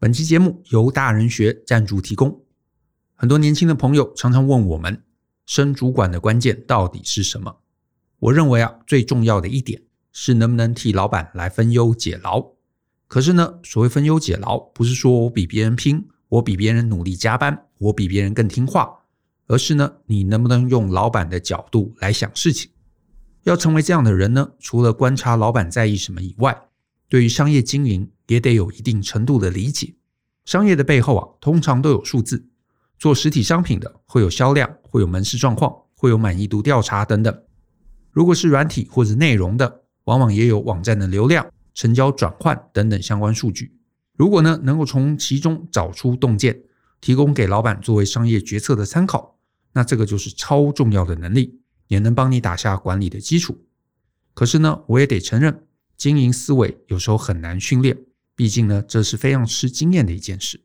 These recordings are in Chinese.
本期节目由大人学赞助提供。很多年轻的朋友常常问我们，升主管的关键到底是什么？我认为啊，最重要的一点是能不能替老板来分忧解劳。可是呢，所谓分忧解劳，不是说我比别人拼，我比别人努力加班，我比别人更听话，而是呢，你能不能用老板的角度来想事情？要成为这样的人呢，除了观察老板在意什么以外，对于商业经营也得有一定程度的理解。商业的背后啊，通常都有数字。做实体商品的会有销量，会有门市状况，会有满意度调查等等。如果是软体或者内容的，往往也有网站的流量、成交转换等等相关数据。如果呢，能够从其中找出洞见，提供给老板作为商业决策的参考，那这个就是超重要的能力，也能帮你打下管理的基础。可是呢，我也得承认，经营思维有时候很难训练，毕竟呢，这是非常吃经验的一件事。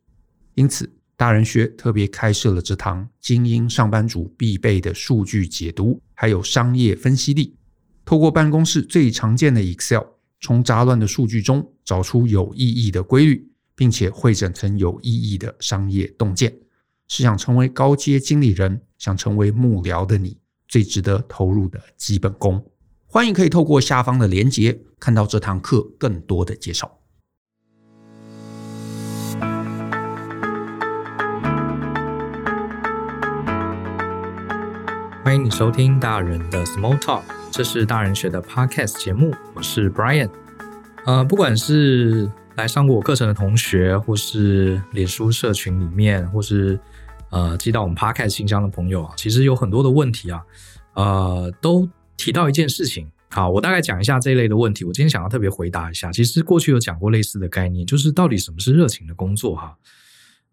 因此，大人学特别开设了这堂精英上班族必备的数据解读，还有商业分析力。透过办公室最常见的 Excel，从杂乱的数据中找出有意义的规律，并且汇整成有意义的商业洞见，是想成为高阶经理人、想成为幕僚的你最值得投入的基本功。欢迎可以透过下方的连结，看到这堂课更多的介绍。欢迎你收听大人的 Small Talk，这是大人学的 Podcast 节目，我是 Brian。呃，不管是来上过我课程的同学，或是脸书社群里面，或是呃寄到我们 Podcast 信箱的朋友啊，其实有很多的问题啊，呃，都提到一件事情。好，我大概讲一下这一类的问题。我今天想要特别回答一下，其实过去有讲过类似的概念，就是到底什么是热情的工作哈？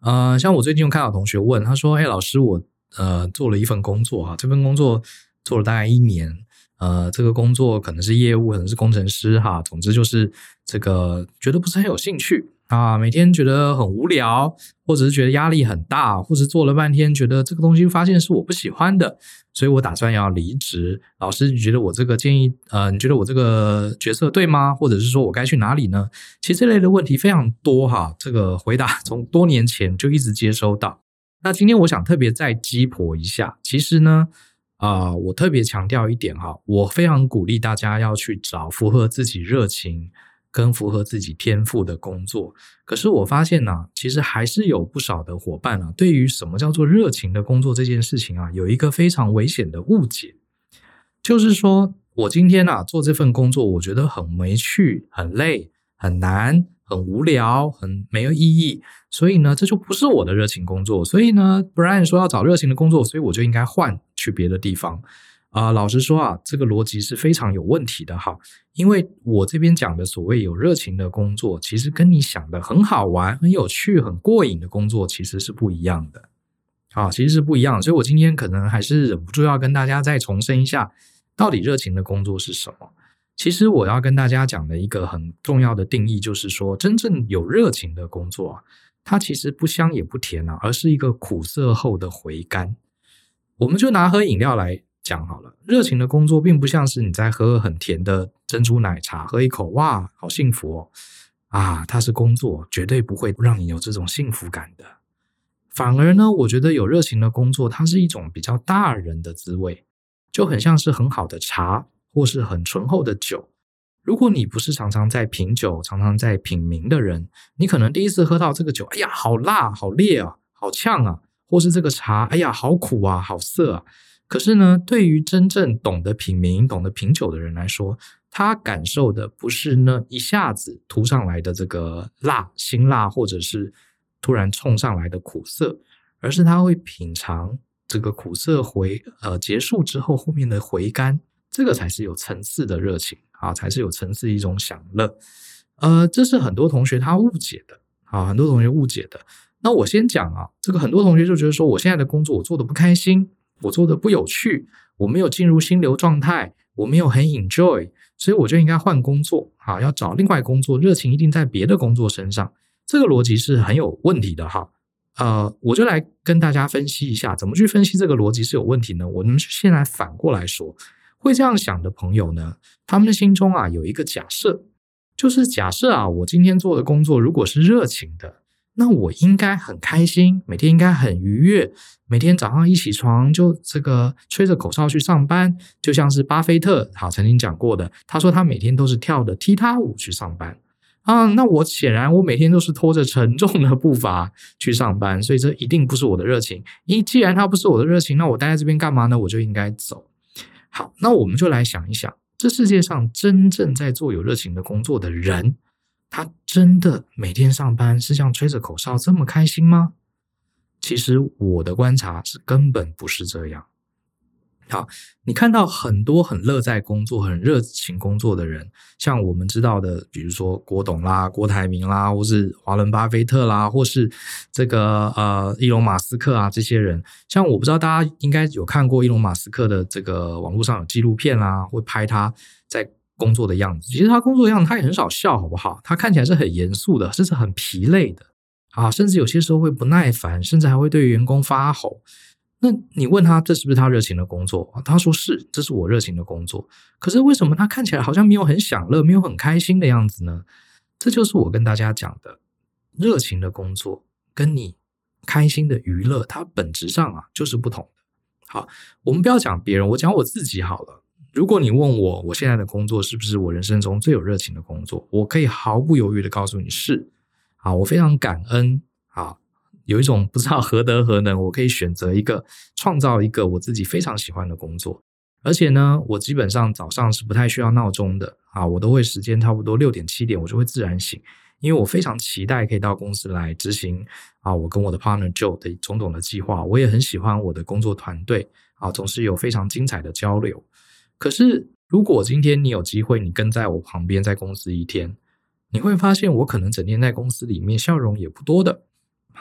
呃，像我最近有看到同学问，他说：“哎，老师，我。”呃，做了一份工作哈，这份工作做了大概一年，呃，这个工作可能是业务，可能是工程师哈，总之就是这个觉得不是很有兴趣啊，每天觉得很无聊，或者是觉得压力很大，或者做了半天觉得这个东西发现是我不喜欢的，所以我打算要离职。老师，你觉得我这个建议，呃，你觉得我这个角色对吗？或者是说我该去哪里呢？其实这类的问题非常多哈，这个回答从多年前就一直接收到。那今天我想特别再鸡婆一下，其实呢，啊、我特别强调一点哈，我非常鼓励大家要去找符合自己热情跟符合自己天赋的工作。可是我发现呢、其实还是有不少的伙伴啊，对于什么叫做热情的工作这件事情啊，有一个非常危险的误解，就是说我今天啊做这份工作，我觉得很没趣、很累、很难。很无聊，很没有意义，所以呢，这就不是我的热情工作。所以呢，Brian 说要找热情的工作，所以我就应该换去别的地方。啊、老实说啊，这个逻辑是非常有问题的哈。因为我这边讲的所谓有热情的工作，其实跟你想的很好玩、很有趣、很过瘾的工作其实是不一样的。啊，其实是不一样的。所以我今天可能还是忍不住要跟大家再重申一下，到底热情的工作是什么。其实我要跟大家讲的一个很重要的定义，就是说，真正有热情的工作，它其实不香也不甜啊，而是一个苦涩后的回甘。我们就拿喝饮料来讲好了，热情的工作并不像是你在喝很甜的珍珠奶茶，喝一口哇，好幸福哦啊，它是工作，绝对不会让你有这种幸福感的。反而呢，我觉得有热情的工作，它是一种比较大人的滋味，就很像是很好的茶。或是很醇厚的酒，如果你不是常常在品酒、常常在品茗的人，你可能第一次喝到这个酒，哎呀，好辣、好烈啊，好呛啊！或是这个茶，哎呀，好苦啊，好涩啊。可是呢，对于真正懂得品茗、懂得品酒的人来说，他感受的不是那一下子涂上来的这个辣、辛辣，或者是突然冲上来的苦涩，而是他会品尝这个苦涩回呃结束之后后面的回甘。这个才是有层次的热情啊，才是有层次一种享乐。呃，这是很多同学他误解的啊，很多同学误解的。那我先讲啊，这个很多同学就觉得说，我现在的工作我做的不开心，我做的不有趣，我没有进入心流状态，我没有很 enjoy，所以我就应该换工作啊，要找另外工作，热情一定在别的工作身上。这个逻辑是很有问题的哈。呃，我就来跟大家分析一下，怎么去分析这个逻辑是有问题呢？我们先来反过来说。会这样想的朋友呢，他们的心中啊有一个假设，就是假设啊，我今天做的工作如果是热情的，那我应该很开心，每天应该很愉悦，每天早上一起床就这个吹着口哨去上班，就像是巴菲特好曾经讲过的，他说他每天都是跳的踢踏舞去上班啊。那我显然我每天都是拖着沉重的步伐去上班，所以这一定不是我的热情。因既然它不是我的热情，那我待在这边干嘛呢？我就应该走。好，那我们就来想一想，这世界上真正在做有热情的工作的人。他真的每天上班是像吹着口哨这么开心吗？其实我的观察是根本不是这样。好，你看到很多很乐在工作、很热情工作的人，像我们知道的，比如说郭董啦、郭台铭啦，或是华伦巴菲特啦，或是这个呃伊隆马斯克啊，这些人，像我不知道大家应该有看过伊隆马斯克的这个网络上有纪录片啦，会拍他在。工作的样子，其实他工作的样子，他也很少笑，好不好？他看起来是很严肃的，甚至很疲累的啊，甚至有些时候会不耐烦，甚至还会对员工发吼。那你问他这是不是他热情的工作？他说是，这是我热情的工作。可是为什么他看起来好像没有很享乐，没有很开心的样子呢？这就是我跟大家讲的，热情的工作跟你开心的娱乐，它本质上啊就是不同的。好，我们不要讲别人，我讲我自己好了。如果你问我，我现在的工作是不是我人生中最有热情的工作？我可以毫不犹豫的告诉你是。啊，我非常感恩啊，有一种不知道何德何能，我可以选择一个创造一个我自己非常喜欢的工作。而且呢，我基本上早上是不太需要闹钟的啊，我都会时间差不多六点七点，我就会自然醒，因为我非常期待可以到公司来执行啊，我跟我的 partner Joe 的种种的计划。我也很喜欢我的工作团队啊，总是有非常精彩的交流。可是，如果今天你有机会，你跟在我旁边在公司一天，你会发现我可能整天在公司里面笑容也不多的。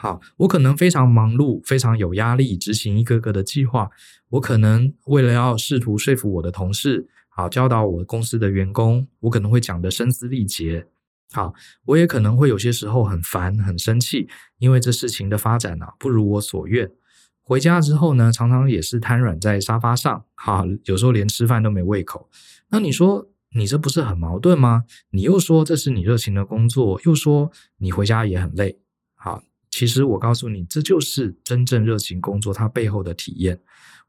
好，我可能非常忙碌，非常有压力，执行一个个的计划。我可能为了要试图说服我的同事，好，教导我公司的员工，我可能会讲得声嘶力竭。好，我也可能会有些时候很烦、很生气，因为这事情的发展啊，不如我所愿。回家之后呢，常常也是瘫软在沙发上，哈，有时候连吃饭都没胃口。那你说，你这不是很矛盾吗？你又说这是你热情的工作，又说你回家也很累，好，其实我告诉你，这就是真正热情工作它背后的体验。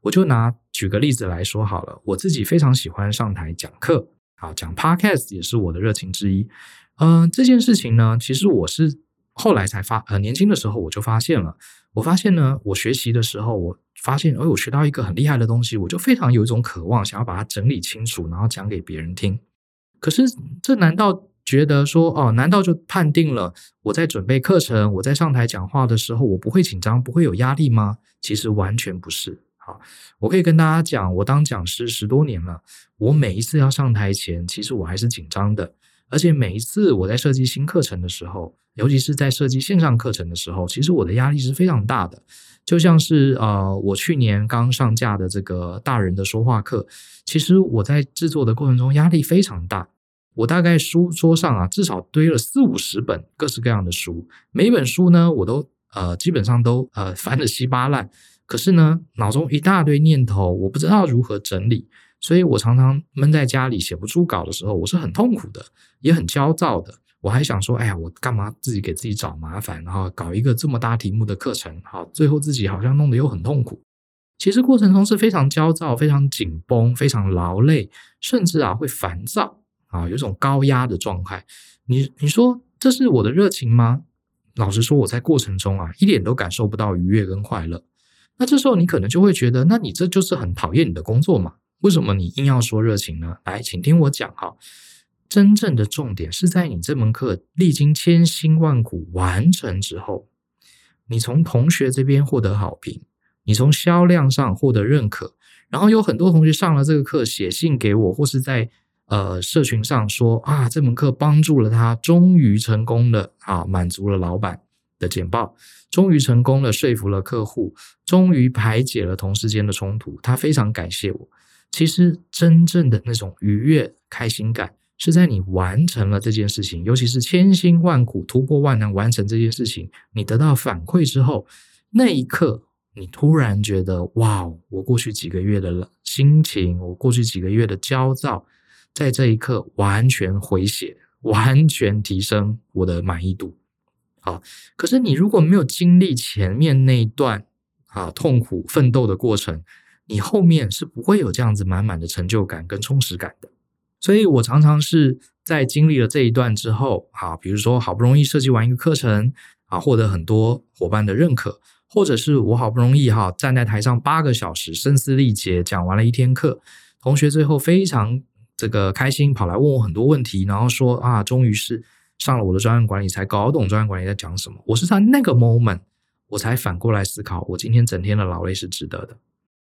我就拿举个例子来说好了，我自己非常喜欢上台讲课，啊，讲 Podcast 也是我的热情之一。嗯、这件事情呢，其实我是后来才发，呃，年轻的时候我就发现了。我发现呢，我学习的时候，我发现，哎，我学到一个很厉害的东西，我就非常有一种渴望，想要把它整理清楚，然后讲给别人听。可是，这难道觉得说，哦，难道就判定了我在准备课程，我在上台讲话的时候，我不会紧张，不会有压力吗？其实完全不是。好，我可以跟大家讲，我当讲师十多年了，我每一次要上台前，其实我还是紧张的。而且每一次我在设计新课程的时候，尤其是在设计线上课程的时候，其实我的压力是非常大的。就像是呃，我去年刚上架的这个大人的说话课，其实我在制作的过程中压力非常大。我大概书桌上啊，至少堆了四五十本各式各样的书，每一本书呢，我都呃基本上都呃翻得稀巴烂。可是呢，脑中一大堆念头，我不知道如何整理。所以我常常闷在家里写不出稿的时候，我是很痛苦的，也很焦躁的。我还想说，哎呀，我干嘛自己给自己找麻烦，然后搞一个这么大题目的课程，好，最后自己好像弄得又很痛苦。其实过程中是非常焦躁、非常紧绷、非常劳累，甚至啊会烦躁啊，有种高压的状态。你你说这是我的热情吗？老实说，我在过程中啊一点都感受不到愉悦跟快乐。那这时候你可能就会觉得，那你这就是很讨厌你的工作嘛？为什么你硬要说热情呢？来，请听我讲哈。真正的重点是在你这门课历经千辛万苦完成之后，你从同学这边获得好评，你从销量上获得认可，然后有很多同学上了这个课写信给我，或是在呃社群上说啊，这门课帮助了他，终于成功了啊满足了老板的简报，终于成功了说服了客户，终于排解了同事间的冲突，他非常感谢我。其实真正的那种愉悦、开心感，是在你完成了这件事情，尤其是千辛万苦、突破万难完成这件事情，你得到反馈之后，那一刻，你突然觉得，哇，我过去几个月的心情，我过去几个月的焦躁，在这一刻完全回血，完全提升我的满意度。好，可是你如果没有经历前面那一段啊痛苦奋斗的过程，你后面是不会有这样子满满的成就感跟充实感的。所以我常常是在经历了这一段之后，啊，比如说好不容易设计完一个课程，啊，获得很多伙伴的认可，或者是我好不容易哈站在台上八个小时声嘶力竭讲完了一天课，同学最后非常这个开心，跑来问我很多问题，然后说啊，终于是上了我的专案管理才搞懂专案管理在讲什么。我是在那个 moment，我才反过来思考，我今天整天的劳累是值得的。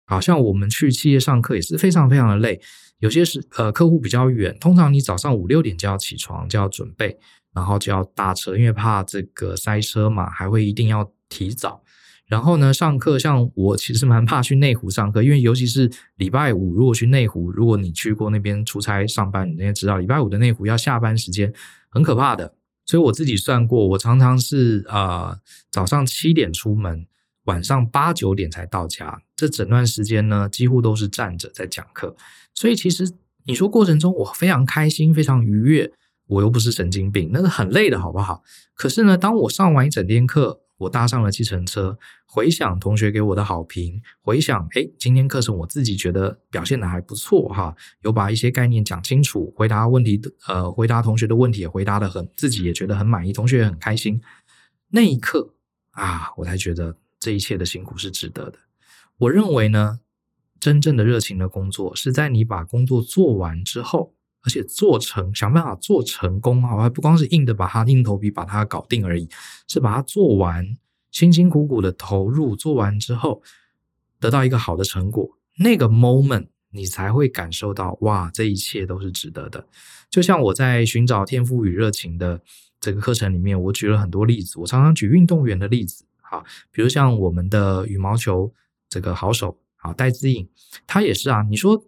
好像我们去企业上课也是非常非常的累。有些是呃客户比较远，通常你早上五六点就要起床，就要准备，然后就要搭车，因为怕这个塞车嘛，还会一定要提早。然后呢，上课像我其实蛮怕去内湖上课，因为尤其是礼拜五，如果去内湖，如果你去过那边出差上班，你应该知道礼拜五的内湖要下班时间很可怕的。所以我自己算过，我常常是呃早上七点出门，晚上八九点才到家，这整段时间呢，几乎都是站着在讲课。所以其实你说过程中我非常开心，非常愉悦，我又不是神经病，那是很累的，好不好？可是呢，当我上完一整天课，我搭上了计程车，回想同学给我的好评，回想，诶，今天课程我自己觉得表现的还不错哈，有把一些概念讲清楚，回答问题的，呃，回答同学的问题也回答得很，自己也觉得很满意，同学也很开心。那一刻啊，我才觉得这一切的辛苦是值得的。我认为呢。真正的热情的工作是在你把工作做完之后，而且做成，想办法做成功，好吧？不光是硬的把它硬头皮把它搞定而已，是把它做完，辛辛苦苦的投入，做完之后得到一个好的成果，那个 moment 你才会感受到哇，这一切都是值得的。就像我在寻找天赋与热情的这个课程里面，我举了很多例子，我常常举运动员的例子，好，比如像我们的羽毛球这个好手。啊，戴资颖，他也是啊。你说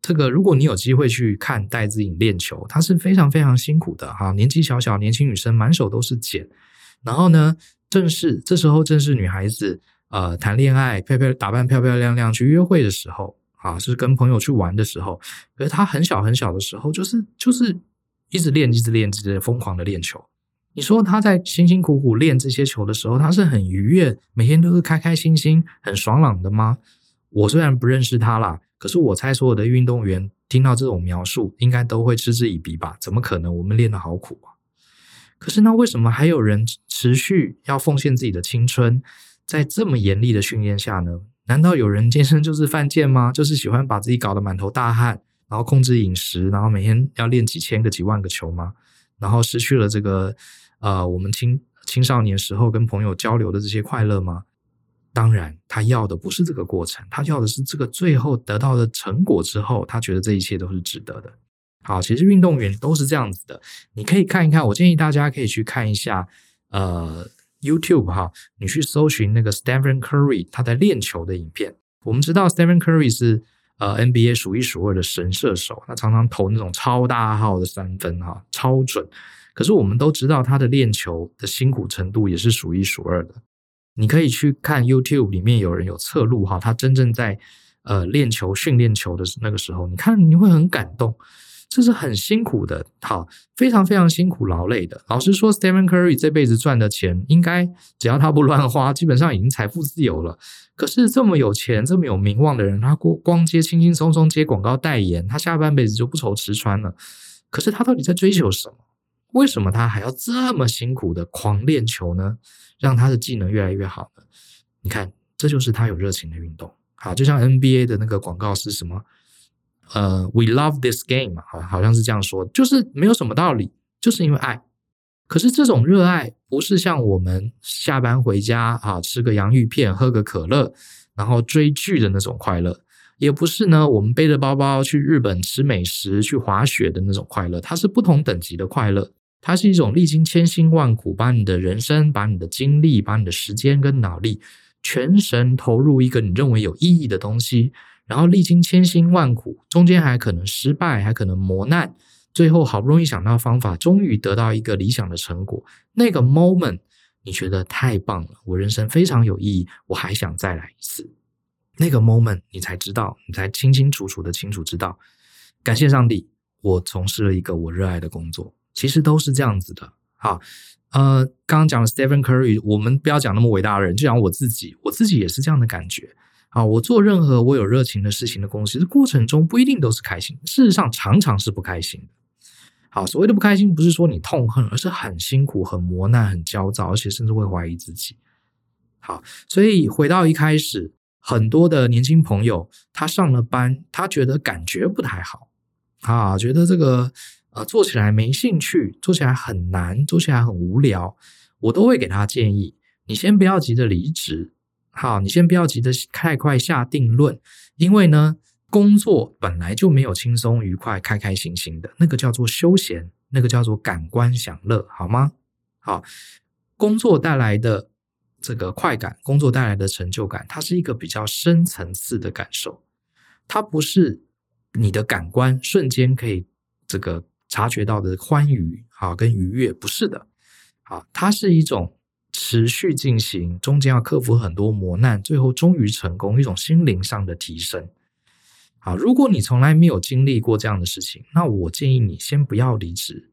这个，如果你有机会去看戴资颖练球，她是非常非常辛苦的哈。年纪小小，年轻女生，满手都是茧。然后呢，正是这时候，正是女孩子呃谈恋爱、漂漂打扮漂漂亮亮去约会的时候啊，是跟朋友去玩的时候。可是她很小很小的时候，就是就是一直练，一直练，一直疯狂的练球。你说他在辛辛苦苦练这些球的时候，他是很愉悦，每天都是开开心心、很爽朗的吗？我虽然不认识他啦，可是我猜所有的运动员听到这种描述，应该都会嗤之以鼻吧？怎么可能？我们练得好苦啊！可是那为什么还有人持续要奉献自己的青春，在这么严厉的训练下呢？难道有人天生就是犯贱吗？就是喜欢把自己搞得满头大汗，然后控制饮食，然后每天要练几千个、几万个球吗？然后失去了这个呃，我们青青少年时候跟朋友交流的这些快乐吗？当然，他要的不是这个过程，他要的是这个最后得到的成果之后，他觉得这一切都是值得的。好，其实运动员都是这样子的，你可以看一看。我建议大家可以去看一下，呃，YouTube 哈，你去搜寻那个 Stephen Curry 他在练球的影片。我们知道 Stephen Curry 是呃 NBA 数一数二的神射手，他常常投那种超大号的三分哈，超准。可是我们都知道他的练球的辛苦程度也是数一数二的。你可以去看 YouTube 里面有人有侧录哈，他真正在呃练球训练球的那个时候，你看你会很感动，这是很辛苦的，好，非常非常辛苦劳累的。老实说，Stephen Curry 这辈子赚的钱，应该只要他不乱花，基本上已经财富自由了。可是这么有钱、这么有名望的人，他光光接轻轻松松接广告代言，他下半辈子就不愁吃穿了。可是他到底在追求什么？为什么他还要这么辛苦的狂练球呢？让他的技能越来越好呢？你看，这就是他有热情的运动。好，就像 NBA 的那个广告是什么？呃，We love this game 嘛，好，好像是这样说，就是没有什么道理，就是因为爱。可是这种热爱不是像我们下班回家啊，吃个洋芋片，喝个可乐，然后追剧的那种快乐，也不是呢，我们背着包包去日本吃美食、去滑雪的那种快乐，它是不同等级的快乐。它是一种历经千辛万苦，把你的人生、把你的精力、把你的时间跟脑力全神投入一个你认为有意义的东西，然后历经千辛万苦，中间还可能失败，还可能磨难，最后好不容易想到方法，终于得到一个理想的成果。那个 moment 你觉得太棒了，我人生非常有意义，我还想再来一次。那个 moment 你才知道，你才清清楚楚的清楚知道，感谢上帝，我从事了一个我热爱的工作。其实都是这样子的，啊，呃，刚刚讲了 Stephen Curry，我们不要讲那么伟大的人，就讲我自己，我自己也是这样的感觉。啊，我做任何我有热情的事情的公司，过程中不一定都是开心，事实上常常是不开心的。好，所谓的不开心，不是说你痛恨，而是很辛苦、很磨难、很焦躁，而且甚至会怀疑自己。好，所以回到一开始，很多的年轻朋友，他上了班，他觉得感觉不太好，啊，觉得这个呃做起来没兴趣，做起来很难，做起来很无聊，我都会给他建议，你先不要急着离职，好，你先不要急着太快下定论，因为呢。工作本来就没有轻松愉快、开开心心的，那个叫做休闲，那个叫做感官享乐，好吗？好，工作带来的这个快感，工作带来的成就感，它是一个比较深层次的感受，它不是你的感官瞬间可以这个察觉到的欢愉，啊，跟愉悦，不是的，啊，它是一种持续进行，中间要克服很多磨难，最后终于成功，一种心灵上的提升。啊，如果你从来没有经历过这样的事情，那我建议你先不要离职。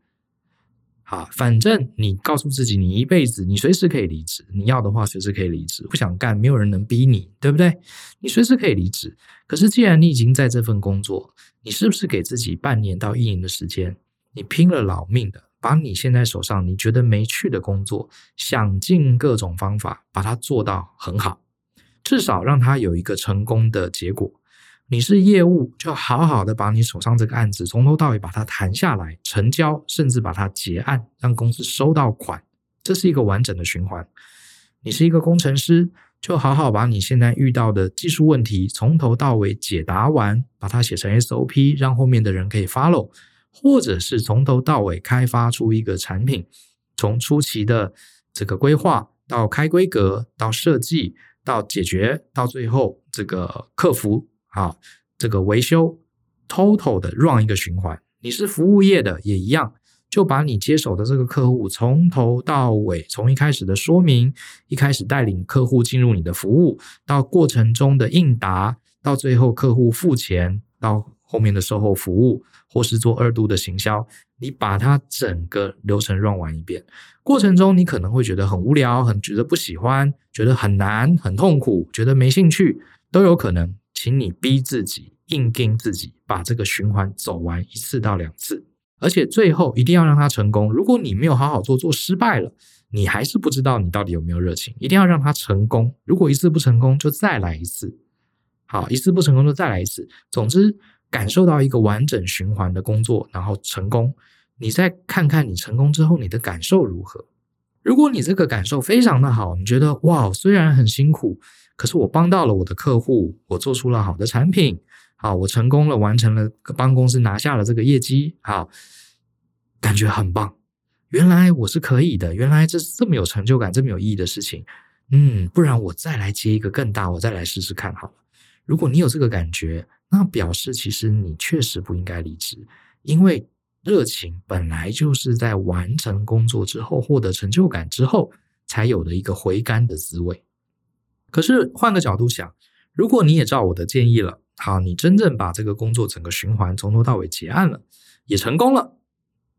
啊，反正你告诉自己，你一辈子你随时可以离职，你要的话随时可以离职，不想干没有人能逼你，对不对？你随时可以离职。可是既然你已经在这份工作，你是不是给自己半年到一年的时间，你拼了老命的把你现在手上你觉得没趣的工作，想尽各种方法把它做到很好，至少让它有一个成功的结果。你是业务，就好好的把你手上这个案子从头到尾把它谈下来，成交，甚至把它结案，让公司收到款，这是一个完整的循环。你是一个工程师，就好好把你现在遇到的技术问题从头到尾解答完，把它写成 SOP，让后面的人可以 follow，或者是从头到尾开发出一个产品，从初期的这个规划到开规格，到设计，到解决，到最后这个客服。啊，这个维修 total 的 run 一个循环，你是服务业的也一样，就把你接手的这个客户从头到尾，从一开始的说明，一开始带领客户进入你的服务，到过程中的应答，到最后客户付钱，到后面的售后服务，或是做二度的行销，你把它整个流程 run 完一遍。过程中你可能会觉得很无聊，很觉得不喜欢，觉得很难，很痛苦，觉得没兴趣，都有可能。请你逼自己，硬盯自己，把这个循环走完一次到两次，而且最后一定要让它成功。如果你没有好好做，做失败了，你还是不知道你到底有没有热情。一定要让它成功。如果一次不成功，就再来一次。好，一次不成功就再来一次。总之，感受到一个完整循环的工作，然后成功。你再看看你成功之后你的感受如何。如果你这个感受非常的好，你觉得哇，虽然很辛苦。可是我帮到了我的客户，我做出了好的产品，好，我成功了，完成了帮公司拿下了这个业绩，好，感觉很棒。原来我是可以的，原来这是这么有成就感、这么有意义的事情。嗯，不然我再来接一个更大，我再来试试看好了。如果你有这个感觉，那表示其实你确实不应该离职，因为热情本来就是在完成工作之后获得成就感之后才有的一个回甘的滋味。可是换个角度想，如果你也照我的建议了，好，你真正把这个工作整个循环从头到尾结案了，也成功了，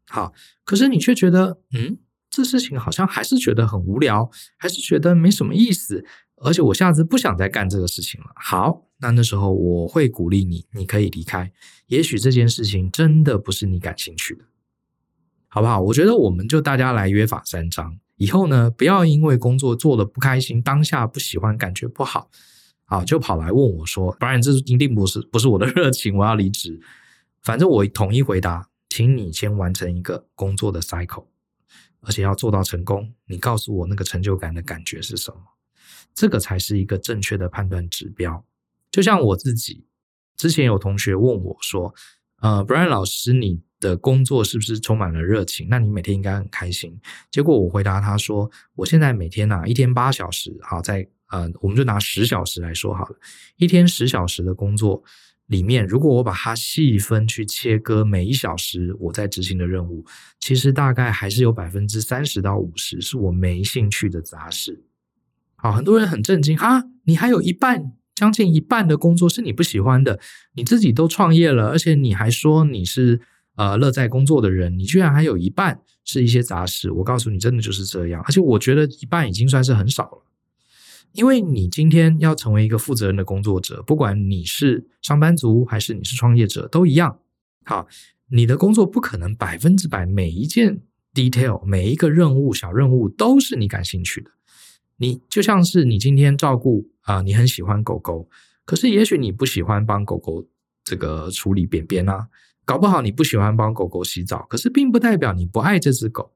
好，可是你却觉得，嗯，这事情好像还是觉得很无聊，还是觉得没什么意思，而且我下次不想再干这个事情了。好，那那时候我会鼓励你，你可以离开，也许这件事情真的不是你感兴趣的，好不好？我觉得我们就大家来约法三章。以后呢，不要因为工作做的不开心，当下不喜欢，感觉不好，啊，就跑来问我说：“Bryan，这一定不是不是我的 热情，我要离职。”反正我统一回答，请你先完成一个工作的 cycle，而且要做到成功。你告诉我那个成就感的感觉是什么？这个才是一个正确的判断指标。就像我自己之前有同学问我说：“呃，Brian 老师，你？”的工作是不是充满了热情？那你每天应该很开心。结果我回答他说：“我现在每天呐、啊，一天八小时，好，在呃，我们就拿十小时来说好了。一天十小时的工作里面，如果我把它细分去切割，每一小时我在执行的任务，其实大概还是有百分之三十到五十是我没兴趣的杂事。好，很多人很震惊啊，你还有一半，将近一半的工作是你不喜欢的，你自己都创业了，而且你还说你是。呃，乐在工作的人，你居然还有一半是一些杂事。我告诉你，真的就是这样。而且我觉得一半已经算是很少了，因为你今天要成为一个负责任的工作者，不管你是上班族还是你是创业者，都一样。好，你的工作不可能百分之百每一件 detail 每一个任务小任务都是你感兴趣的。你就像是你今天照顾啊、你很喜欢狗狗，可是也许你不喜欢帮狗狗这个处理便便啊，搞不好你不喜欢帮狗狗洗澡，可是并不代表你不爱这只狗。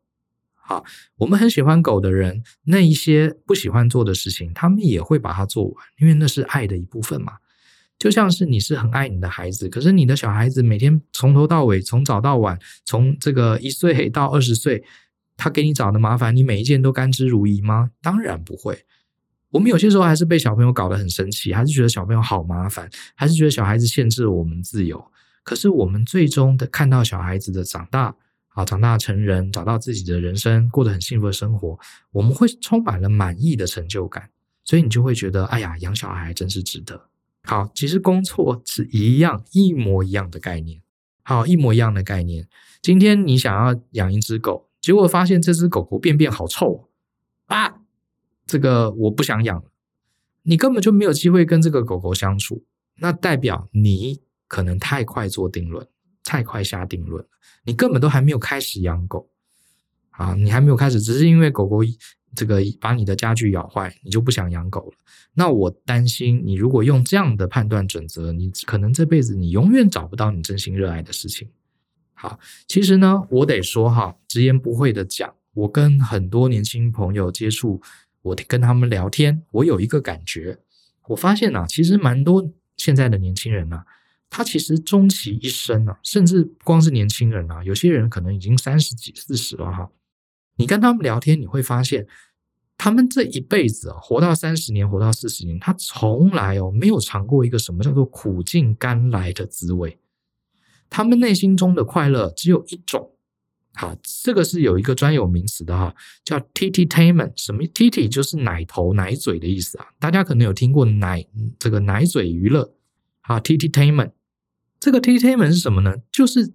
好，我们很喜欢狗的人，那一些不喜欢做的事情，他们也会把它做完，因为那是爱的一部分嘛。就像是你是很爱你的孩子，可是你的小孩子每天从头到尾，从早到晚，从这个一岁到二十岁。他给你找的麻烦，你每一件都甘之如饴吗？当然不会。我们有些时候还是被小朋友搞得很生气，还是觉得小朋友好麻烦，还是觉得小孩子限制了我们自由。可是我们最终的看到小孩子的长大，啊，长大成人，找到自己的人生，过得很幸福的生活，我们会充满了满意的成就感。所以你就会觉得，哎呀，养小孩真是值得。好，其实工作是一样，一模一样的概念。好，一模一样的概念。今天你想要养一只狗。结果发现这只狗狗便便好臭啊！这个我不想养了。你根本就没有机会跟这个狗狗相处，那代表你可能太快做定论，太快下定论了。你根本都还没有开始养狗啊！你还没有开始，只是因为狗狗这个把你的家具咬坏，你就不想养狗了。那我担心你如果用这样的判断准则，你可能这辈子你永远找不到你真心热爱的事情。好，其实呢，我得说哈，直言不讳的讲，我跟很多年轻朋友接触，我跟他们聊天，我有一个感觉，我发现啊，其实蛮多现在的年轻人啊，他其实终其一生啊，甚至光是年轻人啊，有些人可能已经三十几、四十了哈。你跟他们聊天，你会发现，他们这一辈子啊，活到三十年，活到四十年，他从来哦没有尝过一个什么叫做苦尽甘来的滋味。他们内心中的快乐只有一种，好，这个是有一个专有名词的哈，叫 t t tainment。什么？t t 就是奶头、奶嘴的意思啊。大家可能有听过奶这个奶嘴娱乐，啊，t t tainment。这个 t t tainment 是什么呢？就是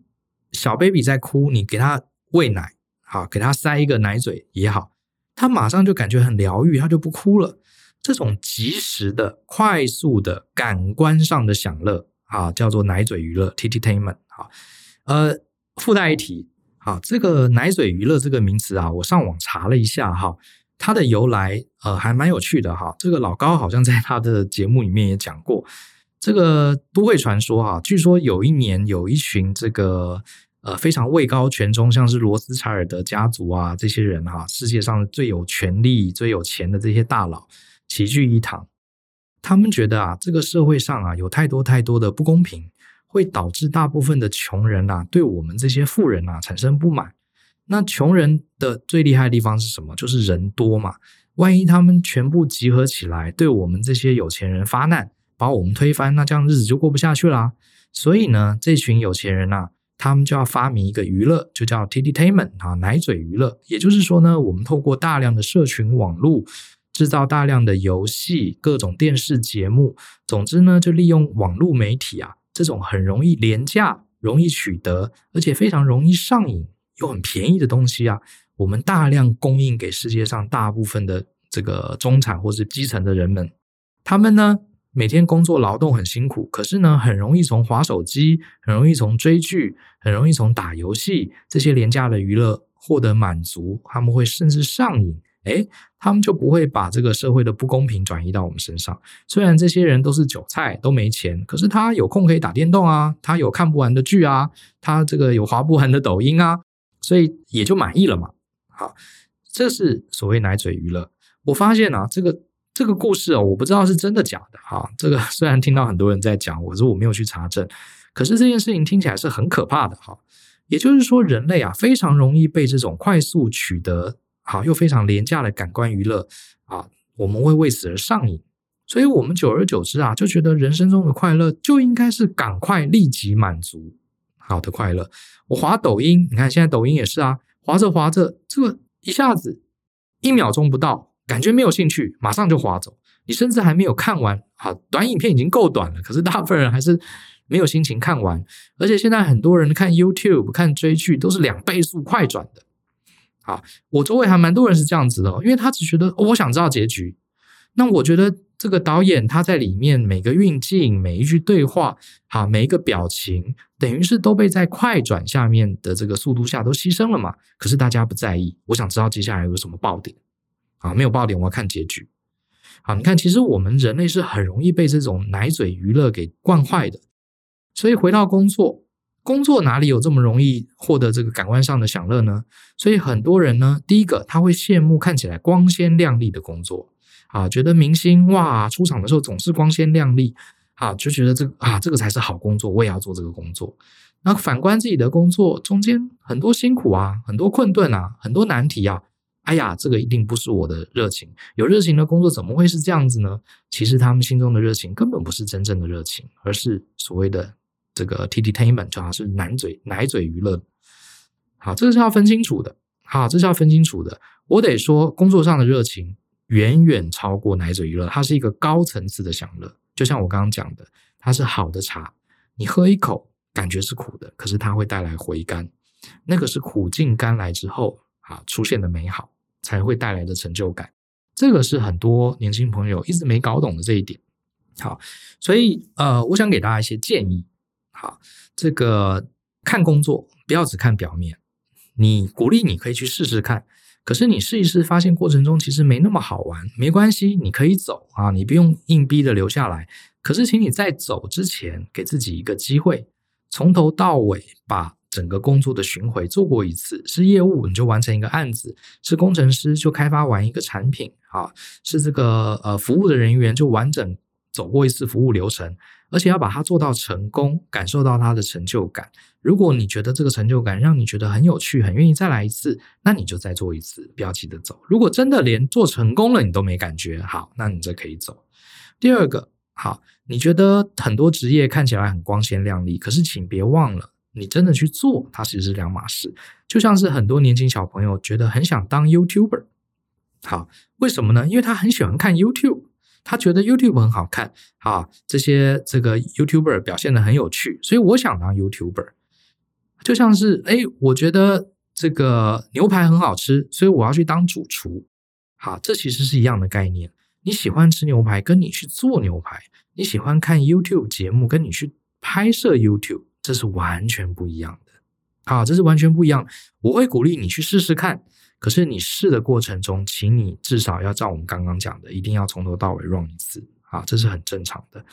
小 baby 在哭，你给他喂奶，好，给他塞一个奶嘴也好，他马上就感觉很疗愈，他就不哭了。这种即时的、快速的感官上的享乐。啊，叫做奶嘴娱乐 t t tainment。好，呃，附带一提，好，这个奶嘴娱乐这个名词啊，我上网查了一下哈，它的由来呃还蛮有趣的哈。这个老高好像在他的节目里面也讲过，这个都会传说哈，据说有一年有一群这个呃非常位高权重，像是罗斯柴尔德家族啊这些人哈，世界上最有权力、最有钱的这些大佬齐聚一堂。他们觉得啊，这个社会上啊有太多太多的不公平，会导致大部分的穷人啊对我们这些富人啊产生不满。那穷人的最厉害的地方是什么？就是人多嘛。万一他们全部集合起来对我们这些有钱人发难，把我们推翻，那这样日子就过不下去啦。所以呢，这群有钱人啊，他们就要发明一个娱乐，就叫 tititainment 啊，奶嘴娱乐。也就是说呢，我们透过大量的社群网络。制造大量的游戏、各种电视节目，总之呢，就利用网络媒体啊，这种很容易廉价、容易取得，而且非常容易上瘾又很便宜的东西啊，我们大量供应给世界上大部分的这个中产或是基层的人们。他们呢，每天工作劳动很辛苦，可是呢，很容易从滑手机、很容易从追剧、很容易从打游戏这些廉价的娱乐获得满足，他们会甚至上瘾。诶，他们就不会把这个社会的不公平转移到我们身上。虽然这些人都是韭菜，都没钱，可是他有空可以打电动啊，他有看不完的剧啊，他这个有划不完的抖音啊，所以也就满意了嘛。好，这是所谓奶嘴娱乐。我发现啊，这个这个故事哦，我不知道是真的假的哈。这个虽然听到很多人在讲，我说我没有去查证。可是这件事情听起来是很可怕的哈。也就是说，人类啊，非常容易被这种快速取得。好，又非常廉价的感官娱乐啊，我们会为此而上瘾，所以我们久而久之啊，就觉得人生中的快乐就应该是赶快立即满足，好的快乐。我滑抖音，你看现在抖音也是啊，滑着滑着，这个一下子一秒钟不到，感觉没有兴趣，马上就滑走。你甚至还没有看完，好，短影片已经够短了，可是大部分人还是没有心情看完。而且现在很多人看 YouTube、看追剧都是两倍速快转的。啊，我周围还蛮多人是这样子的，因为他只觉得我想知道结局。那我觉得这个导演他在里面每个运镜、每一句对话、好每一个表情，等于是都被在快转下面的这个速度下都牺牲了嘛。可是大家不在意，我想知道接下来有什么爆点。啊，没有爆点，我要看结局。好，你看，其实我们人类是很容易被这种奶嘴娱乐给惯坏的。所以回到工作。工作哪里有这么容易获得这个感官上的享乐呢？所以很多人呢，第一个他会羡慕看起来光鲜亮丽的工作，啊，觉得明星哇出场的时候总是光鲜亮丽，啊，就觉得这个啊这个才是好工作，我也要做这个工作。那反观自己的工作中间很多辛苦啊，很多困顿啊，很多难题啊，哎呀，这个一定不是我的热情。有热情的工作怎么会是这样子呢？其实他们心中的热情根本不是真正的热情，而是所谓的。这个 tititainment 就好是奶嘴奶嘴娱乐，好，这个是要分清楚的。好，这是要分清楚的。我得说，工作上的热情远远超过奶嘴娱乐，它是一个高层次的享乐。就像我刚刚讲的，它是好的茶，你喝一口感觉是苦的，可是它会带来回甘，那个是苦尽甘来之后啊出现的美好，才会带来的成就感。这个是很多年轻朋友一直没搞懂的这一点。好，所以呃，我想给大家一些建议。好，这个看工作不要只看表面，你鼓励你可以去试试看，可是你试一试，发现过程中其实没那么好玩，没关系，你可以走啊，你不用硬逼的留下来。可是，请你在走之前给自己一个机会，从头到尾把整个工作的巡回做过一次。是业务你就完成一个案子，是工程师就开发完一个产品啊，是这个呃服务的人员就完整走过一次服务流程。而且要把它做到成功，感受到它的成就感。如果你觉得这个成就感让你觉得很有趣，很愿意再来一次，那你就再做一次，不要急着走。如果真的连做成功了你都没感觉，好，那你就可以走。第二个，好，你觉得很多职业看起来很光鲜亮丽，可是请别忘了，你真的去做，它其实是两码事。就像是很多年轻小朋友觉得很想当 YouTuber，好，为什么呢？因为他很喜欢看 YouTube。他觉得 YouTube 很好看啊，这些这个 YouTuber 表现得很有趣，所以我想当 YouTuber。就像是哎，我觉得这个牛排很好吃，所以我要去当主厨。好，这其实是一样的概念。你喜欢吃牛排，跟你去做牛排；你喜欢看 YouTube 节目，跟你去拍摄 YouTube，这是完全不一样的。好，这是完全不一样。我会鼓励你去试试看。可是你试的过程中，请你至少要照我们刚刚讲的，一定要从头到尾 run 一次啊，这是很正常的。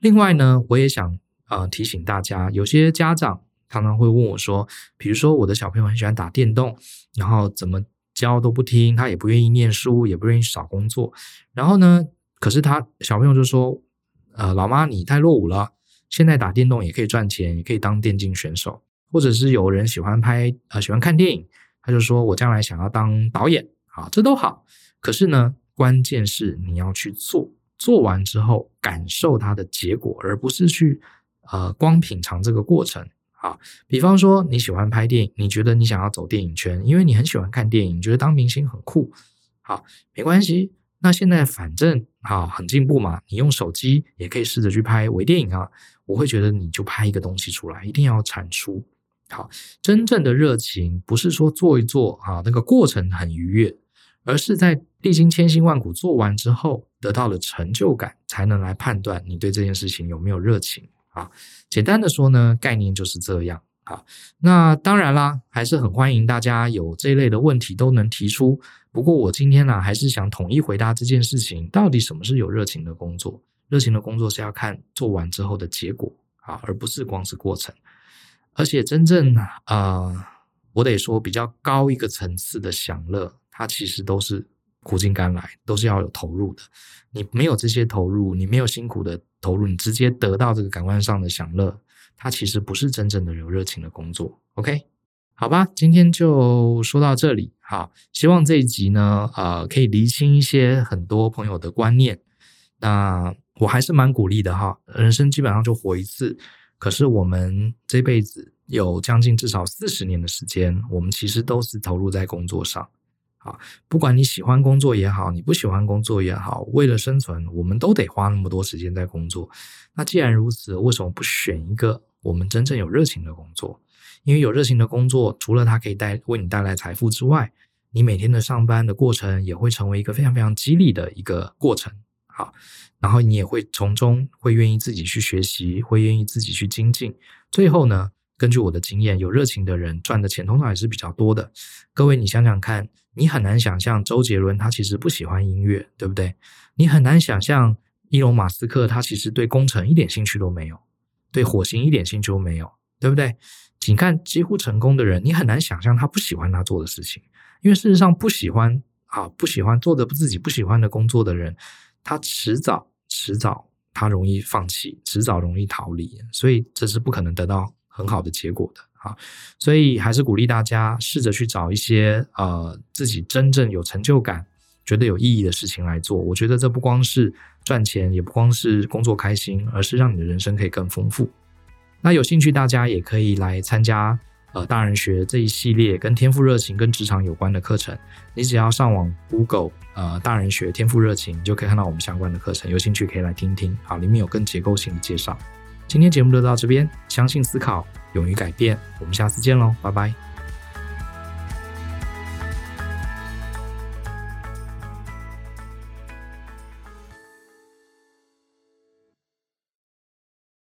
另外呢，我也想呃提醒大家，有些家长常常会问我说，比如说我的小朋友很喜欢打电动，然后怎么教都不听，他也不愿意念书，也不愿意找工作。然后呢，可是他小朋友就说，呃，老妈你太落伍了，现在打电动也可以赚钱，也可以当电竞选手，或者是有人喜欢拍呃喜欢看电影。他就说：“我将来想要当导演，好，这都好。可是呢，关键是你要去做，做完之后感受它的结果，而不是去呃光品尝这个过程。啊，比方说你喜欢拍电影，你觉得你想要走电影圈，因为你很喜欢看电影，觉得当明星很酷。好，没关系。那现在反正啊很进步嘛，你用手机也可以试着去拍微电影啊。我会觉得你就拍一个东西出来，一定要产出。”好，真正的热情不是说做一做啊，那个过程很愉悦，而是在历经千辛万苦做完之后得到了成就感，才能来判断你对这件事情有没有热情啊。简单的说呢，概念就是这样啊。那当然啦，还是很欢迎大家有这一类的问题都能提出。不过我今天呢，还是想统一回答这件事情，到底什么是有热情的工作？热情的工作是要看做完之后的结果啊，而不是光是过程。而且真正啊、我得说比较高一个层次的享乐，它其实都是苦尽甘来，都是要有投入的。你没有这些投入，你没有辛苦的投入，你直接得到这个感官上的享乐，它其实不是真正的有热情的工作。OK，好吧，今天就说到这里。好，希望这一集呢，呃，可以厘清一些很多朋友的观念。那我还是蛮鼓励的哈，人生基本上就活一次。可是我们这辈子有将近至少四十年的时间，我们其实都是投入在工作上。啊，不管你喜欢工作也好，你不喜欢工作也好，为了生存，我们都得花那么多时间在工作。那既然如此，为什么不选一个我们真正有热情的工作？因为有热情的工作，除了它可以带为你带来财富之外，你每天的上班的过程也会成为一个非常非常激励的一个过程。好，然后你也会从中会愿意自己去学习，会愿意自己去精进。最后呢，根据我的经验，有热情的人赚的钱通常也是比较多的。各位，你想想看，你很难想象周杰伦他其实不喜欢音乐，对不对？你很难想象伊隆马斯克他其实对工程一点兴趣都没有，对火星一点兴趣都没有，对不对？请看几乎成功的人，你很难想象他不喜欢他做的事情，因为事实上不喜欢啊，不喜欢做的自己不喜欢的工作的人，他迟早迟早他容易放弃，迟早容易逃离，所以这是不可能得到很好的结果的啊。所以还是鼓励大家试着去找一些呃自己真正有成就感、觉得有意义的事情来做。我觉得这不光是赚钱，也不光是工作开心，而是让你的人生可以更丰富。那有兴趣，大家也可以来参加呃大人学这一系列跟天赋热情跟职场有关的课程。你只要上网 Google 呃大人学天赋热情，就可以看到我们相关的课程。有兴趣可以来听听，好，里面有更结构性的介绍。今天节目就到这边，相信思考，勇于改变，我们下次见喽，拜拜。